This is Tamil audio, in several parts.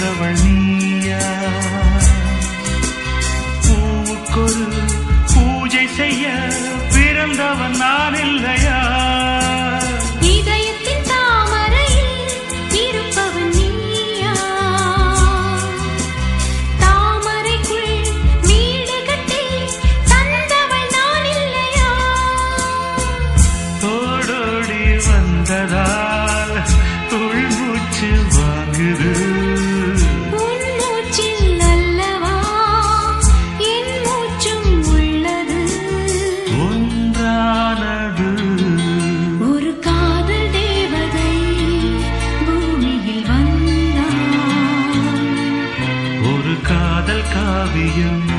வந்தவள் நீயா? பூவுக்குள் பூஜை செய்ய பிறந்தவன் நான் இல்லையா? you.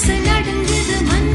ஆசை நடுங்குது மன்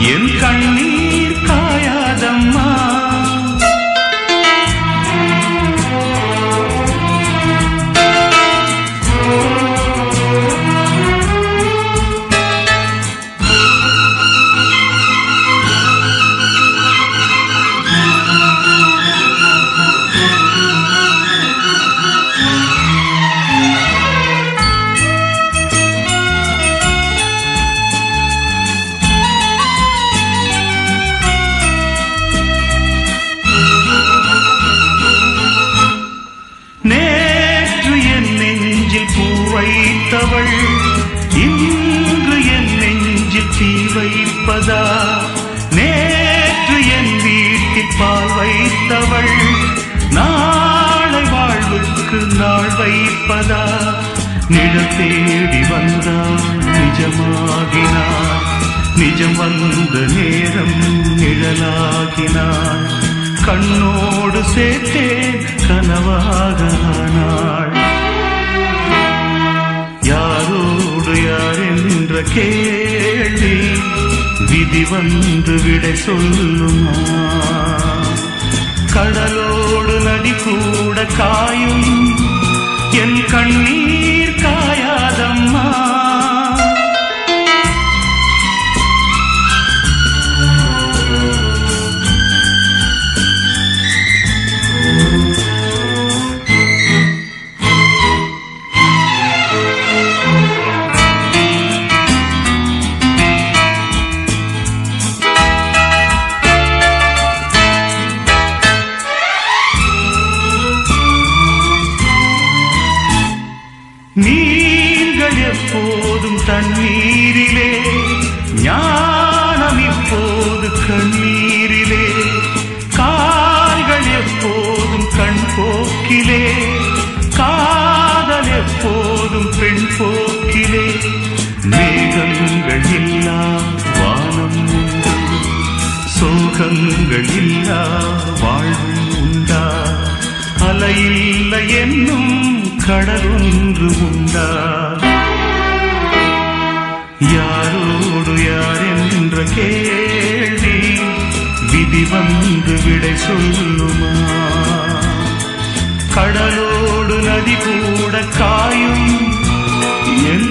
என் கண்ணீர் காயாதம்மா. வைப்பதா நிழல் தேடி வந்தாள் நிஜமாகினாள் நிஜம் வந்த நேரம் நிழலாகினாள் கண்ணோடு சேர்த்தேன் கனவாகானாள் யாரோடு யார் என்ற கேள்வி விதி வந்து விடை சொல்லுமா? கடலோடு நடி கூட காயும் என் கண்ணீர் சோகங்கள் இல்லா வாழ்வு உண்டா அலையில்லை என்னும் கடலொன்று உண்டா? யாரோடு யார் என்ற கேள்வி விதி வந்து விடை சொல்லுமா? கடலோடு நதி கூட காயும் என்